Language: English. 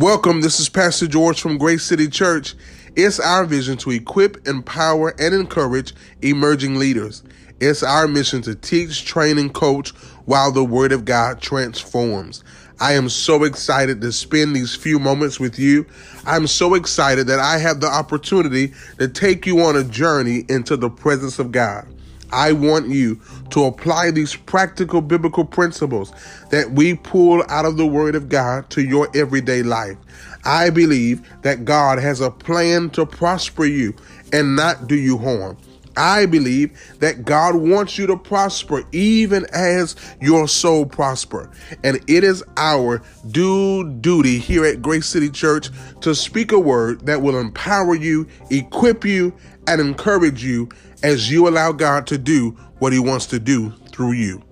Welcome. This is Pastor George from Grace City Church. It's our vision to equip, empower, and encourage emerging leaders. It's our mission to teach, train, and coach while the Word of God transforms. I am so excited to spend these few moments with you. I'm so excited that I have the opportunity to take you on a journey into the presence of God. I want you to apply these practical biblical principles that we pull out of the Word of God to your everyday life. I believe that God has a plan to prosper you and not do you harm. I believe that God wants you to prosper even as your soul prosper. And it is our due duty here at Grace City Church to speak a word that will empower you, equip you, and encourage you as you allow God to do what he wants to do through you.